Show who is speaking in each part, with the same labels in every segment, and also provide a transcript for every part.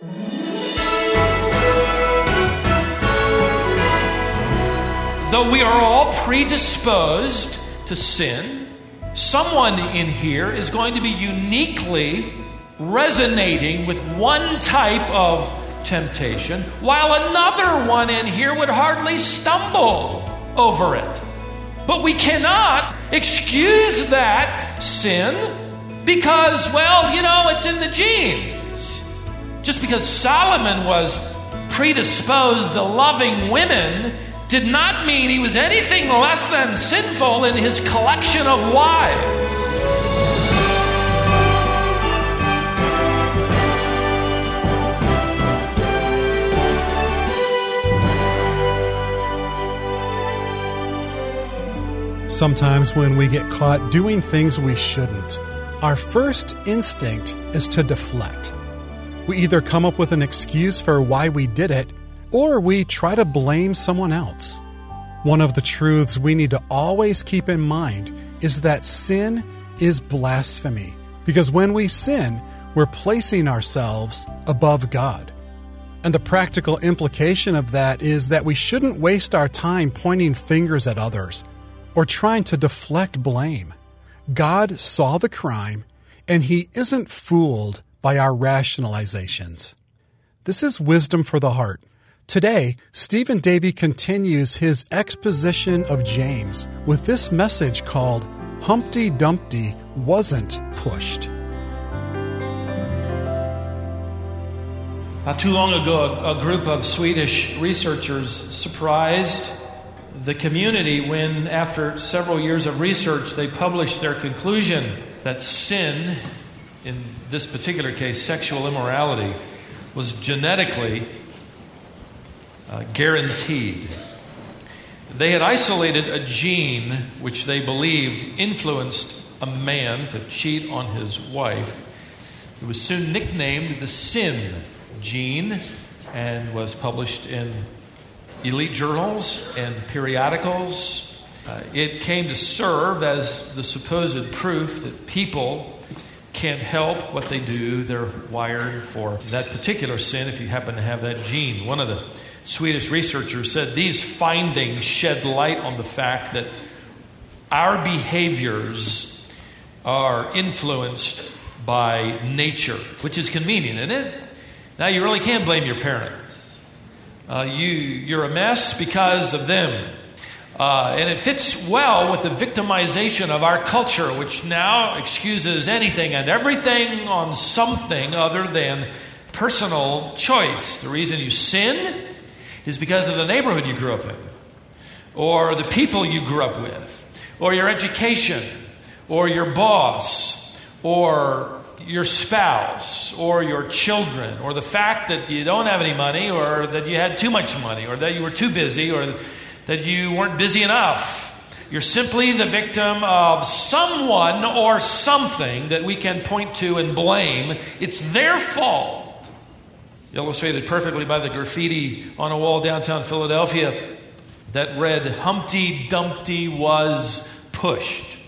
Speaker 1: Though we are all predisposed to sin, someone in here is going to be uniquely resonating with one type of temptation, while another one in here would hardly stumble over it. But we cannot excuse that sin because, well, you know, it's in the genes. Just because Solomon was predisposed to loving women did not mean he was anything less than sinful in his collection of wives.
Speaker 2: Sometimes when we get caught doing things we shouldn't, our first instinct is to deflect. We either come up with an excuse for why we did it or we try to blame someone else. One of the truths we need to always keep in mind is that sin is blasphemy, because when we sin, we're placing ourselves above God. And the practical implication of that is that we shouldn't waste our time pointing fingers at others or trying to deflect blame. God saw the crime, and He isn't fooled by our rationalizations. This is wisdom for the heart Today, Stephen Davey continues his exposition of James with this message called Humpty Dumpty Wasn't Pushed.
Speaker 1: Not too long ago, a, group of Swedish researchers surprised the community when, after several years of research, they published their conclusion that sin, in this particular case, sexual immorality, was genetically uh, guaranteed. They had isolated a gene which they believed influenced a man to cheat on his wife. It was soon nicknamed the sin gene and was published in elite journals and periodicals. Uh, it came to serve as the supposed proof that people can't help what they do. They're wired for that particular sin if you happen to have that gene. One of the Swedish researchers said these findings shed light on the fact that our behaviors are influenced by nature, which is convenient, isn't it? Now, you really can't blame your parents. Uh, you, you're a mess because of them. Uh, and it fits well with the victimization of our culture, which now excuses anything and everything on something other than personal choice. The reason you sin is because of the neighborhood you grew up in, or the people you grew up with, or your education, or your boss, or your spouse, or your children, or the fact that you don't have any money, or that you had too much money, or that you were too busy, or that you weren't busy enough. You're simply the victim of someone or something that we can point to and blame. It's their fault illustrated perfectly by the graffiti on a wall downtown Philadelphia that read, Humpty Dumpty was pushed.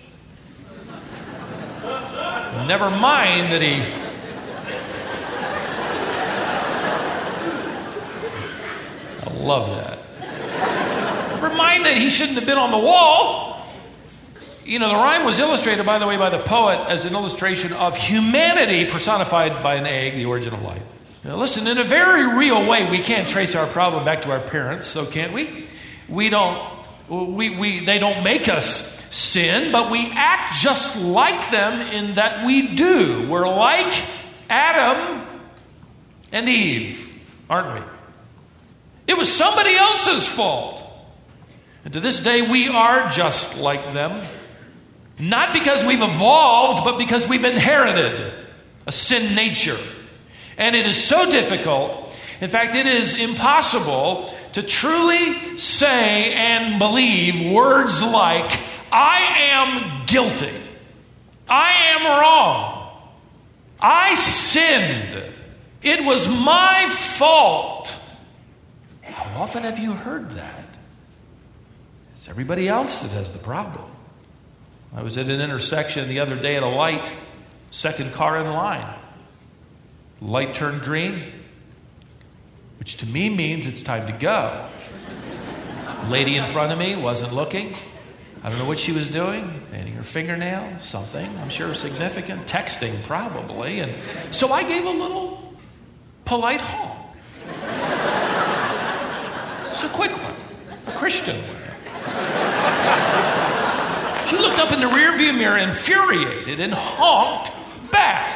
Speaker 1: Never mind that he. I love that. Mind that he shouldn't have been on the wall. You know, the rhyme was illustrated, by the way, by the poet as an illustration of humanity personified by an egg, the origin of life. Now, listen, in a very real way, we can't trace our problem back to our parents, so can't we? We don't, we, we, they don't make us sin, but we act just like them in that we do. We're like Adam and Eve, aren't we? It was somebody else's fault. And to this day, we are just like them. Not because we've evolved, but because we've inherited a sin nature. And it is so difficult, in fact, it is impossible to truly say and believe words like, I am guilty. I am wrong. I sinned. It was my fault. How often have you heard that? It's everybody else that has the problem. I was at an intersection the other day at a light, second car in line. Light turned green. which to me means it's time to go. Lady in front of me wasn't looking. I don't know what she was doing, painting her fingernail, something, I'm sure significant, texting probably. And so I gave a little polite honk. It's a quick one, a Christian one. She looked up in the rearview mirror, infuriated, and honked back.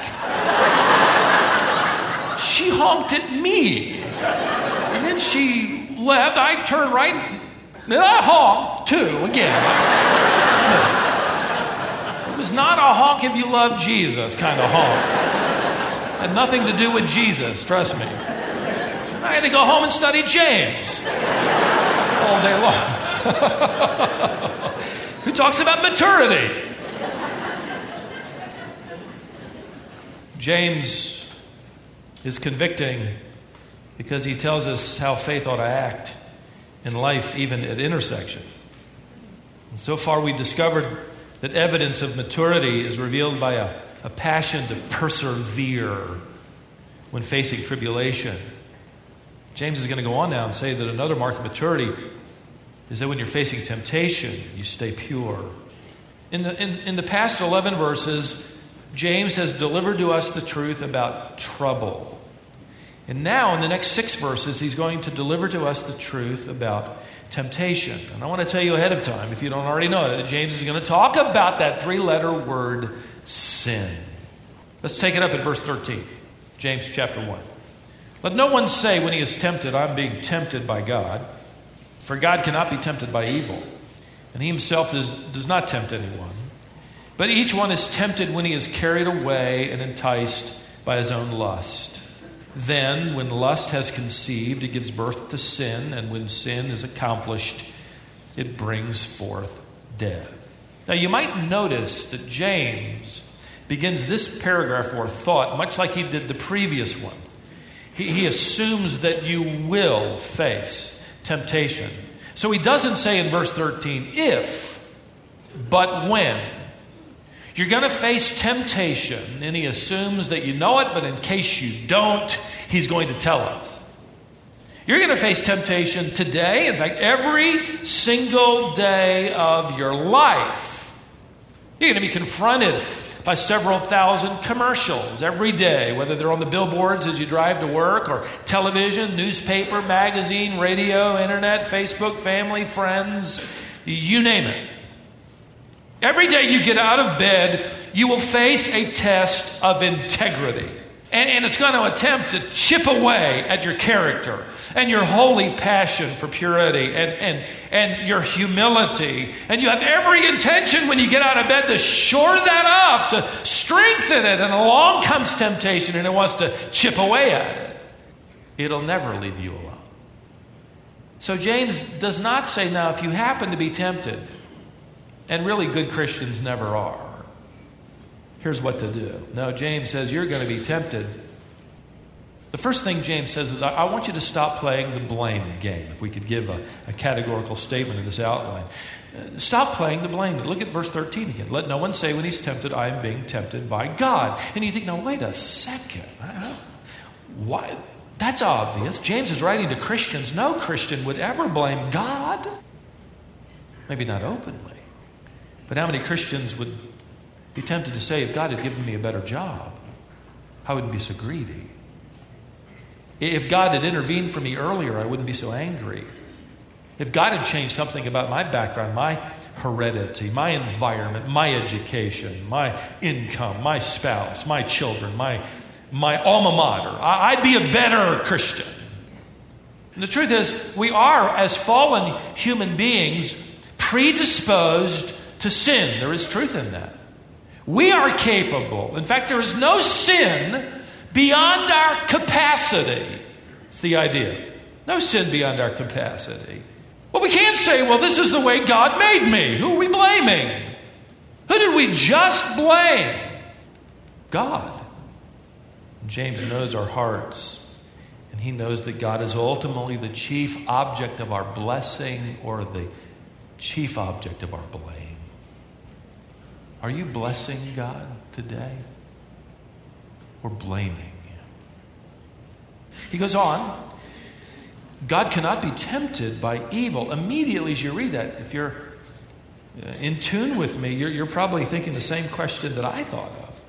Speaker 1: She honked at me. And then she left. I turned right and I honked too again. It was not a honk if you love Jesus kind of honk. Had nothing to do with Jesus, trust me. I had to go home and study James all day long. Talks about maturity? James is convicting because he tells us how faith ought to act in life, even at intersections. And so far, we've discovered that evidence of maturity is revealed by a, a passion to persevere when facing tribulation. James is going to go on now and say that another mark of maturity is that when you're facing temptation, you stay pure. In the, in, in the past 11 verses, James has delivered to us the truth about trouble. And now, in the next six verses, he's going to deliver to us the truth about temptation. And I want to tell you ahead of time, if you don't already know it, that James is going to talk about that three letter word, sin. Let's take it up at verse 13, James chapter 1. Let no one say when he is tempted, I'm being tempted by God. For God cannot be tempted by evil, and he himself is, does not tempt anyone. But each one is tempted when he is carried away and enticed by his own lust. Then, when lust has conceived, it gives birth to sin, and when sin is accomplished, it brings forth death. Now, you might notice that James begins this paragraph or thought much like he did the previous one. He, he assumes that you will face temptation. So he doesn't say in verse 13, if, but when. You're going to face temptation, and he assumes that you know it, but in case you don't, he's going to tell us. You're going to face temptation today, in fact, every single day of your life. You're going to be confronted by several thousand commercials every day, whether they're on the billboards as you drive to work, or television, newspaper, magazine, radio, internet, Facebook, family, friends, you name it. Every day you get out of bed, you will face a test of integrity. And, and, it's going to attempt to chip away at your character and your holy passion for purity and, and, and your humility. And you have every intention when you get out of bed to shore that up, to strengthen it. And along comes temptation and it wants to chip away at it. It'll never leave you alone. So James does not say, now, if you happen to be tempted, and really, good Christians never are. Here's what to do. No, James says you're going to be tempted. The first thing James says is, I, want you to stop playing the blame game, if we could give a, a categorical statement in this outline. Uh, stop playing the blame. Look at verse 13 again. Let no one say when he's tempted, I am being tempted by God. And you think, now, wait a second. Why? That's obvious. James is writing to Christians. No Christian would ever blame God. Maybe not openly. But how many Christians would be tempted to say, if God had given me a better job, I wouldn't be so greedy? If God had intervened for me earlier, I wouldn't be so angry. If God had changed something about my background, my heredity, my environment, my education, my income, my spouse, my children, my, my alma mater, I'd be a better Christian. And the truth is, we are, as fallen human beings, predisposed to sin. There is truth in that. We are capable. In fact, there is no sin beyond our capacity. It's the idea. No sin beyond our capacity. Well, we can't say, well, this is the way God made me. Who are we blaming? Who did we just blame? God. James knows our hearts, and he knows that God is ultimately the chief object of our blessing or the chief object of our blame. Are you blessing God today or blaming Him? He goes on God cannot be tempted by evil. Immediately as you read that, if you're uh, in tune with me, you're, you're probably thinking the same question that I thought of.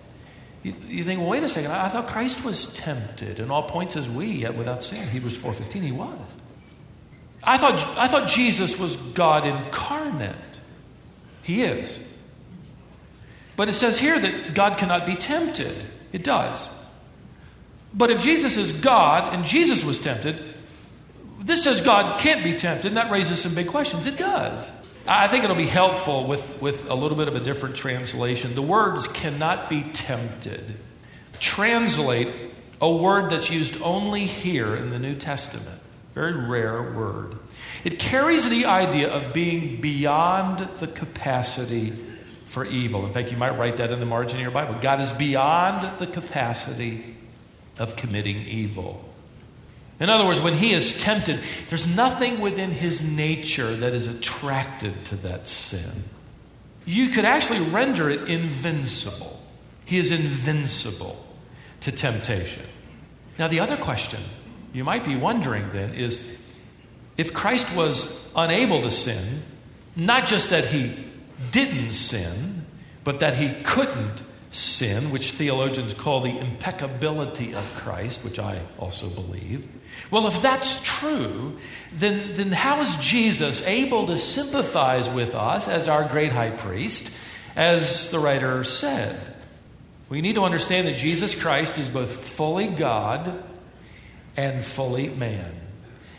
Speaker 1: You, you think, well, wait a second, I, I thought Christ was tempted in all points as we, yet without sin. Hebrews 4.15, he was. I thought, I thought Jesus was God incarnate. He is. But it says here that God cannot be tempted. It does. But if Jesus is God and Jesus was tempted, this says God can't be tempted, and that raises some big questions. It does. I think it'll be helpful with, with a little bit of a different translation. The words cannot be tempted. Translate a word that's used only here in the New Testament. Very rare word. It carries the idea of being beyond the capacity for evil. In fact, you might write that in the margin of your Bible. God is beyond the capacity of committing evil. In other words, when he is tempted, there's nothing within his nature that is attracted to that sin. You could actually render it invincible. He is invincible to temptation. Now, the other question you might be wondering then is if Christ was unable to sin, not just that he didn't sin, but that he couldn't sin, which theologians call the impeccability of Christ, which I also believe. Well, if that's true, then, then how is Jesus able to sympathize with us as our great high priest, as the writer said? We need to understand that Jesus Christ is both fully God and fully man.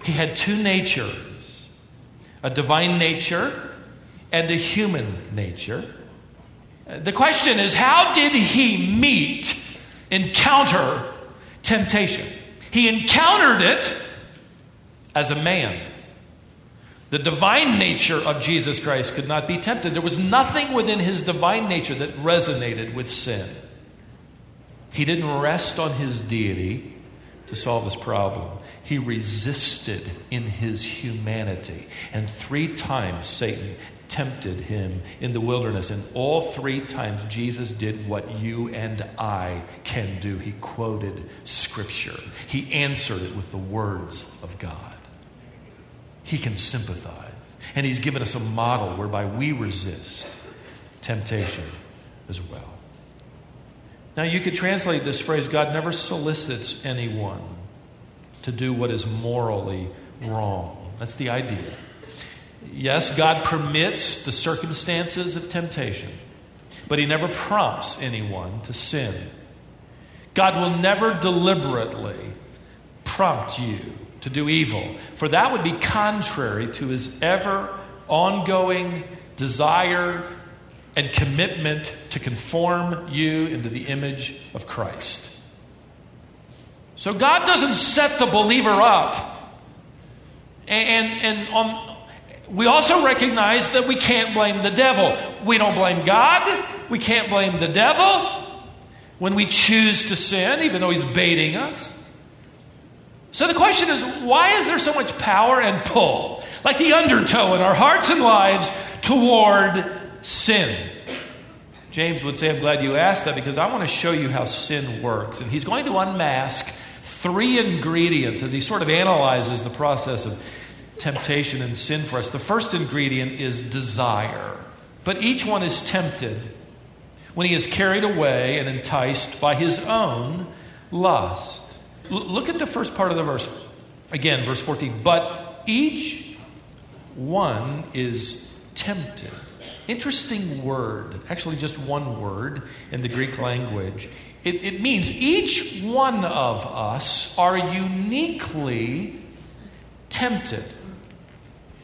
Speaker 1: He had two natures a divine nature and a human nature. The question is how did he meet, encounter temptation? He encountered it as a man. The divine nature of Jesus Christ could not be tempted. There was nothing within his divine nature that resonated with sin. He didn't rest on his deity to solve his problem. He resisted in his humanity. And three times Satan tempted him in the wilderness. And all three times Jesus did what you and I can do. He quoted Scripture, he answered it with the words of God. He can sympathize. And he's given us a model whereby we resist temptation as well. Now, you could translate this phrase God never solicits anyone to do what is morally wrong. That's the idea. Yes, God permits the circumstances of temptation, but He never prompts anyone to sin. God will never deliberately prompt you to do evil, for that would be contrary to His ever ongoing desire and commitment to conform you into the image of Christ. So God doesn't set the believer up and, and on, we also recognize that we can't blame the devil. We don't blame God. We can't blame the devil when we choose to sin, even though he's baiting us. So the question is why is there so much power and pull, like the undertow in our hearts and lives, toward sin? James would say, I'm glad you asked that because I want to show you how sin works. And he's going to unmask three ingredients as he sort of analyzes the process of temptation and sin for us. The first ingredient is desire, but each one is tempted when he is carried away and enticed by his own lust. L- look at the first part of the verse. Again, verse 14. But each one is tempted. Interesting word, actually, just one word in the Greek language. It, it means each one of us are uniquely tempted.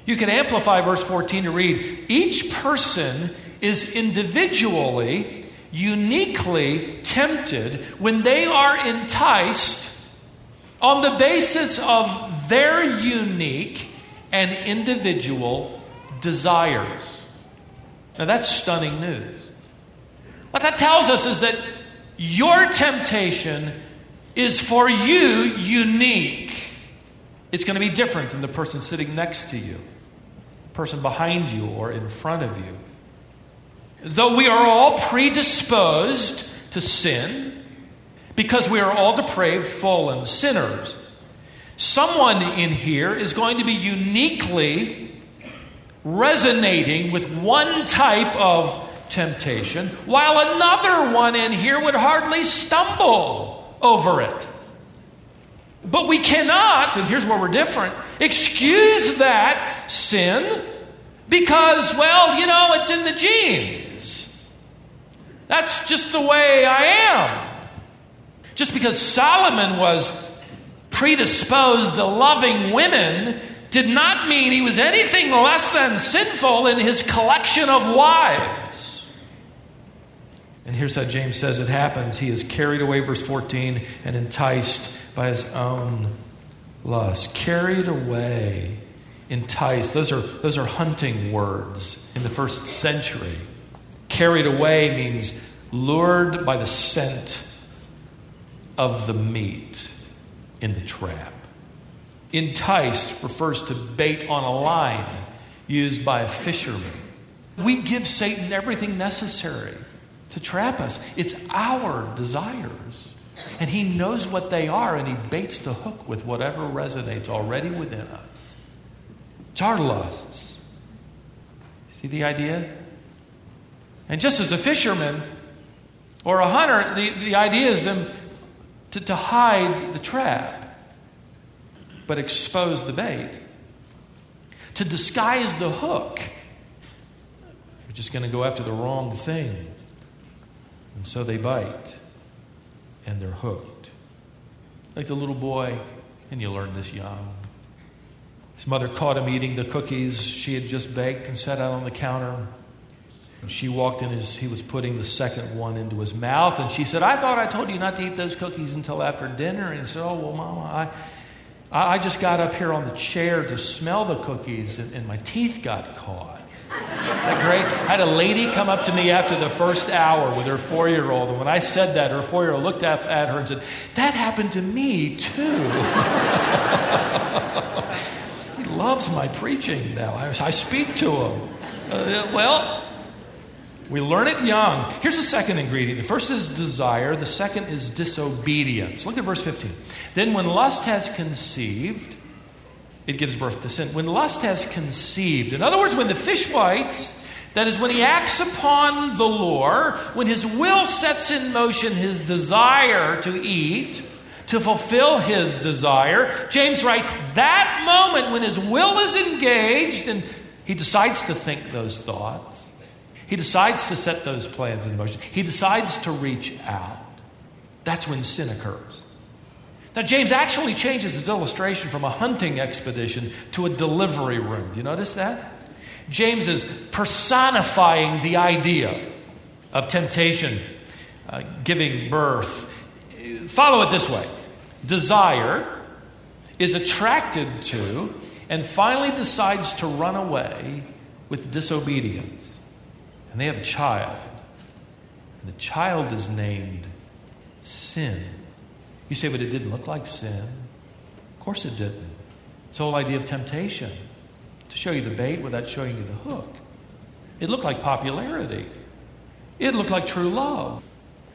Speaker 1: You can amplify verse 14 to read each person is individually, uniquely tempted when they are enticed on the basis of their unique and individual desires. Now, that's stunning news. What that tells us is that your temptation is for you unique. It's going to be different than the person sitting next to you person behind you or in front of you. Though we are all predisposed to sin, because we are all depraved, fallen sinners. Someone in here is going to be uniquely resonating with one type of temptation, while another one in here would hardly stumble over it. But we cannot, and here's where we're different, excuse that sin because, well, you know, it's in the genes. That's just the way I am. Just because Solomon was predisposed to loving women did not mean he was anything less than sinful in his collection of wives. And here's how James says it happens. He is carried away, verse 14, and enticed by his own lust. Carried away, enticed. Those are, those are hunting words in the first century. Carried away means lured by the scent of the meat in the trap. Enticed refers to bait on a line used by a fisherman. We give Satan everything necessary to trap us, it's our desires. And he knows what they are, and he baits the hook with whatever resonates already within us. It's our. See the idea? And just as a fisherman or a hunter, the, the idea is them to, to hide the trap but expose the bait. To disguise the hook, We're just going to go after the wrong thing. And so they bite and they're hooked. Like the little boy, and you learn this young. His mother caught him eating the cookies she had just baked and set out on the counter. And she walked in as he was putting the second one into his mouth, and she said, I thought I told you not to eat those cookies until after dinner. And he said, Oh, well, Mama, I, I just got up here on the chair to smell the cookies and, and my teeth got caught. Isn't great? I had a lady come up to me after the first hour with her four year old, and when I said that, her four year old looked at, at her and said, That happened to me too. loves my preaching now. I, I speak to him. Uh, well, we learn it young. Here's the second ingredient. The first is desire, the second is disobedience. Look at verse 15. Then, when lust has conceived, it gives birth to sin. When lust has conceived, in other words, when the fish bites, that is, when he acts upon the lure, when his will sets in motion his desire to eat, to fulfill his desire, James writes, that moment when his will is engaged and he decides to think those thoughts, he decides to set those plans in motion. He decides to reach out. That's when sin occurs. Now, James actually changes his illustration from a hunting expedition to a delivery room. Do you notice that? James is personifying the idea of temptation uh, giving birth. Follow it this way desire is attracted to and finally decides to run away with disobedience and they have a child. And the child is named sin. You say, but it didn't look like sin. Of course it didn't. It's the whole idea of temptation to show you the bait without showing you the hook. It looked like popularity. It looked like true love.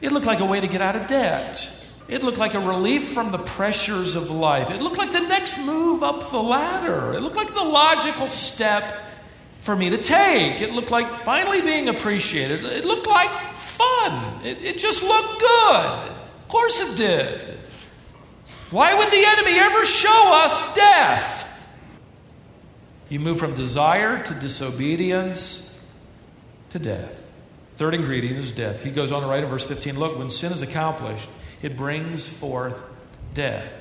Speaker 1: It looked like a way to get out of debt. It looked like a relief from the pressures of life. It looked like the next move up the ladder. It looked like the logical step for me to take. It looked like finally being appreciated. It looked like fun. It, it just looked good. Of course it did. Why would the enemy ever show us death? You move from desire to disobedience to death. Third ingredient is death. He goes on to write in verse 15 Look, when sin is accomplished, it brings forth death.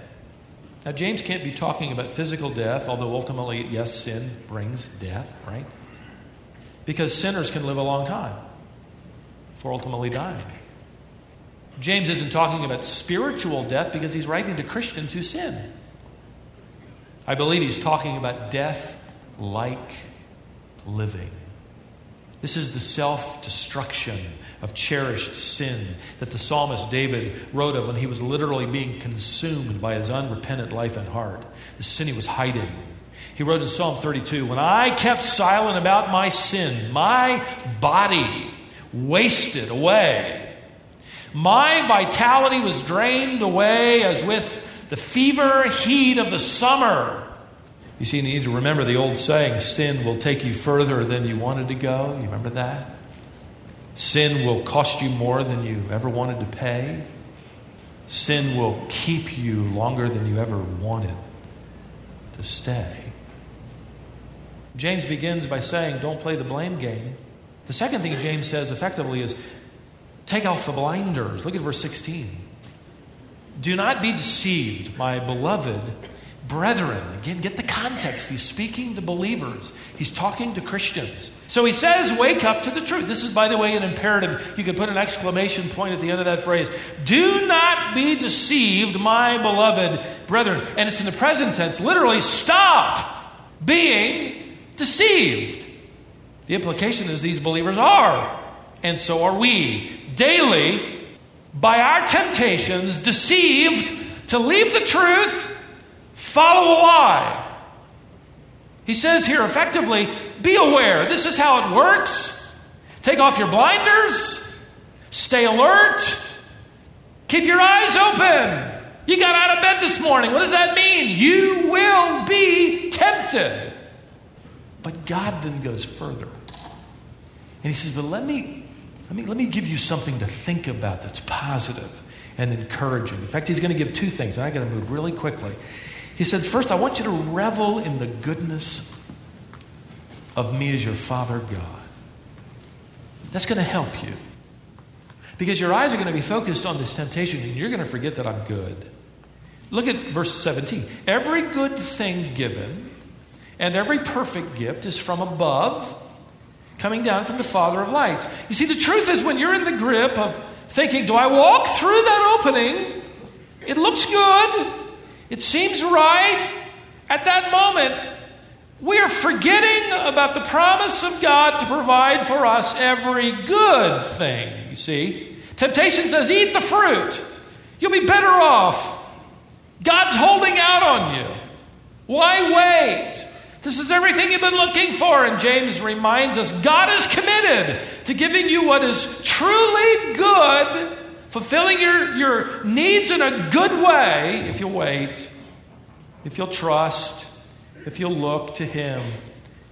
Speaker 1: Now, James can't be talking about physical death, although ultimately, yes, sin brings death, right? Because sinners can live a long time before ultimately dying. James isn't talking about spiritual death because he's writing to Christians who sin. I believe he's talking about death like living. This is the self destruction of cherished sin that the psalmist David wrote of when he was literally being consumed by his unrepentant life and heart, the sin he was hiding. He wrote in Psalm 32 When I kept silent about my sin, my body wasted away. My vitality was drained away as with the fever heat of the summer. You see, you need to remember the old saying sin will take you further than you wanted to go. You remember that? Sin will cost you more than you ever wanted to pay. Sin will keep you longer than you ever wanted to stay. James begins by saying, Don't play the blame game. The second thing James says effectively is, Take off the blinders. Look at verse 16. Do not be deceived, my beloved brethren. Again, get the context. He's speaking to believers, he's talking to Christians. So he says, Wake up to the truth. This is, by the way, an imperative. You could put an exclamation point at the end of that phrase. Do not be deceived, my beloved brethren. And it's in the present tense. Literally, stop being deceived. The implication is these believers are, and so are we, daily, by our temptations, deceived to leave the truth, follow a lie. He says here effectively, be aware. This is how it works. Take off your blinders, stay alert, keep your eyes open. You got out of bed this morning. What does that mean? You will be tempted. But God then goes further. And he says, But let me, let me, let me give you something to think about that's positive and encouraging. In fact, he's going to give two things, and I got to move really quickly. He said, First, I want you to revel in the goodness of me as your Father God. That's going to help you. Because your eyes are going to be focused on this temptation, and you're going to forget that I'm good. Look at verse 17. Every good thing given and every perfect gift is from above, coming down from the Father of lights. You see, the truth is, when you're in the grip of thinking, Do I walk through that opening? It looks good. It seems right. At that moment, we are forgetting about the promise of God to provide for us every good thing. You see, temptation says, eat the fruit. You'll be better off. God's holding out on you. Why wait? This is everything you've been looking for. And James reminds us God is committed to giving you what is truly good, fulfilling your, your needs in a good way if you'll wait, if you'll trust if you'll look to Him,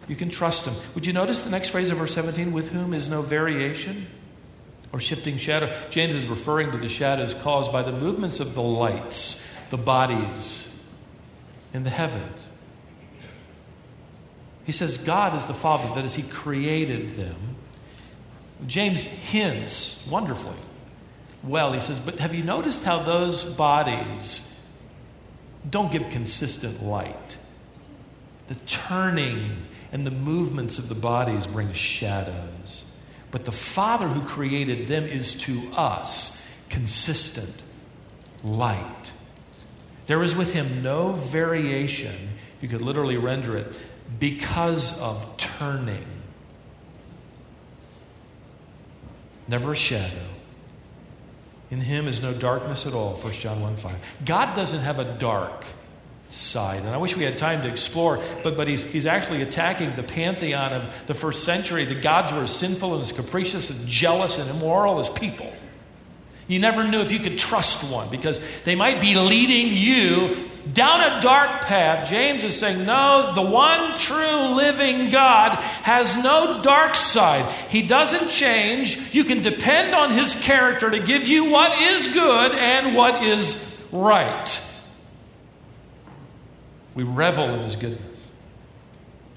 Speaker 1: you can trust Him. Would you notice the next phrase of verse 17? With whom is no variation or shifting shadow? James is referring to the shadows caused by the movements of the lights, the bodies in the heavens. He says God is the Father, that is, He created them. James hints wonderfully. Well, he says, but have you noticed how those bodies don't give consistent light? The turning and the movements of the bodies bring shadows. But the Father who created them is to us consistent light. There is with him no variation. You could literally render it because of turning. Never a shadow. In him is no darkness at all, 1 John 1 5. God doesn't have a dark side. And I wish we had time to explore, but, but he's, he's actually attacking the pantheon of the first century. The gods were as sinful and as capricious and jealous and immoral as people. You never knew if you could trust one because they might be leading you down a dark path. James is saying, No, the one true living God has no dark side. He doesn't change. You can depend on his character to give you what is good and what is right. We revel in his goodness.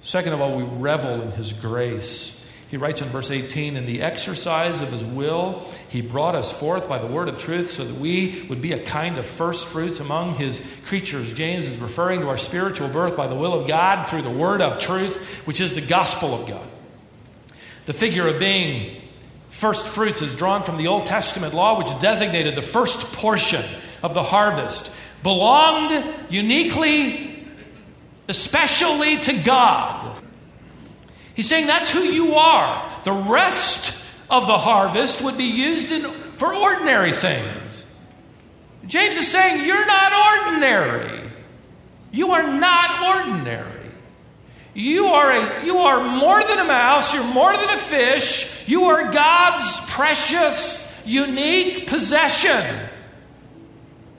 Speaker 1: Second of all, we revel in his grace. He writes in verse 18, In the exercise of his will, he brought us forth by the word of truth so that we would be a kind of first fruits among his creatures. James is referring to our spiritual birth by the will of God through the word of truth, which is the gospel of God. The figure of being first fruits is drawn from the Old Testament law, which designated the first portion of the harvest, belonged uniquely especially to God. He's saying that's who you are. The rest of the harvest would be used in, for ordinary things. James is saying you're not ordinary. You are not ordinary. You are, a, you are more than a mouse, you're more than a fish, you are God's precious, unique possession.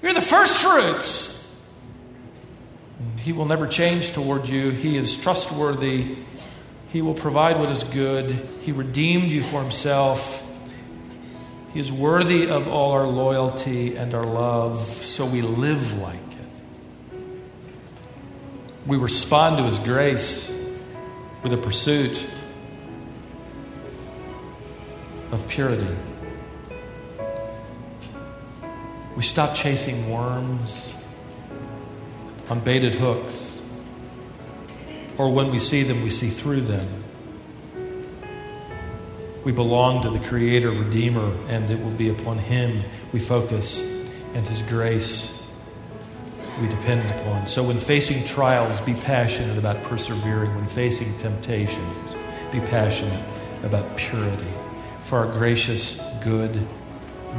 Speaker 1: You're the first fruits He will never change toward you. He is trustworthy. He will provide what is good. He redeemed you for Himself. He is worthy of all our loyalty and our love, so we live like it. We respond to His grace with a pursuit of purity. We stop chasing worms on baited hooks, or when we see them, we see through them. We belong to the Creator, Redeemer, and it will be upon Him we focus and His grace we depend upon. So when facing trials, be passionate about persevering. When facing temptations, be passionate about purity. For our gracious, good,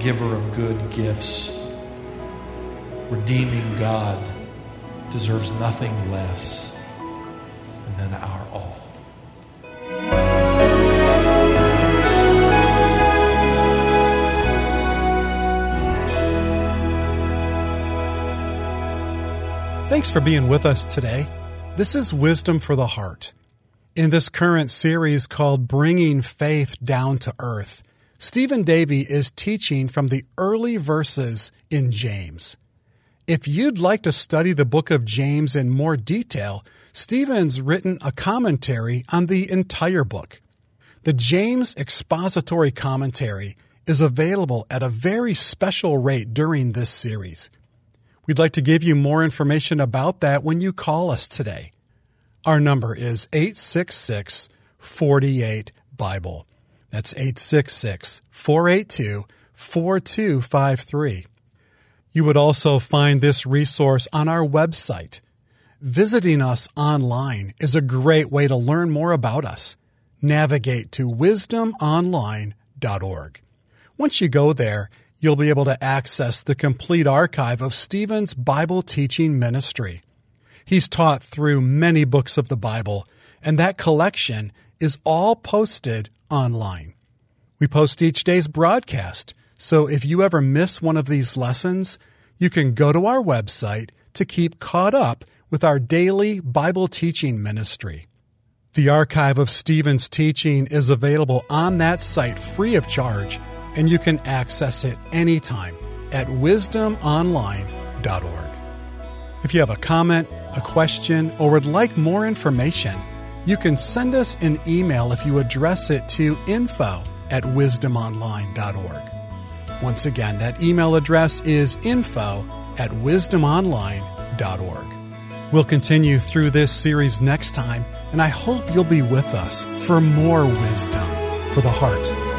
Speaker 1: giver of good gifts, redeeming God deserves nothing less than our all.
Speaker 2: Thanks for being with us today. This is Wisdom for the Heart. In this current series called Bringing Faith Down to Earth, Stephen Davey is teaching from the early verses in James. If you'd like to study the book of James in more detail, Stephen's written a commentary on the entire book. The James Expository Commentary is available at a very special rate during this series. We'd like to give you more information about that when you call us today. Our number is 866 48 Bible. That's 866 482 4253. You would also find this resource on our website. Visiting us online is a great way to learn more about us. Navigate to wisdomonline.org. Once you go there, you'll be able to access the complete archive of Stephen's Bible teaching ministry. He's taught through many books of the Bible, and that collection is all posted online. We post each day's broadcast, so if you ever miss one of these lessons, you can go to our website to keep caught up with our daily Bible teaching ministry. The archive of Stephen's teaching is available on that site free of charge and you can access it anytime at wisdomonline.org. If you have a comment, a question, or would like more information, you can send us an email if you address it to info at wisdomonline.org. Once again, that email address is info at wisdomonline.org. We'll continue through this series next time, and I hope you'll be with us for more wisdom for the heart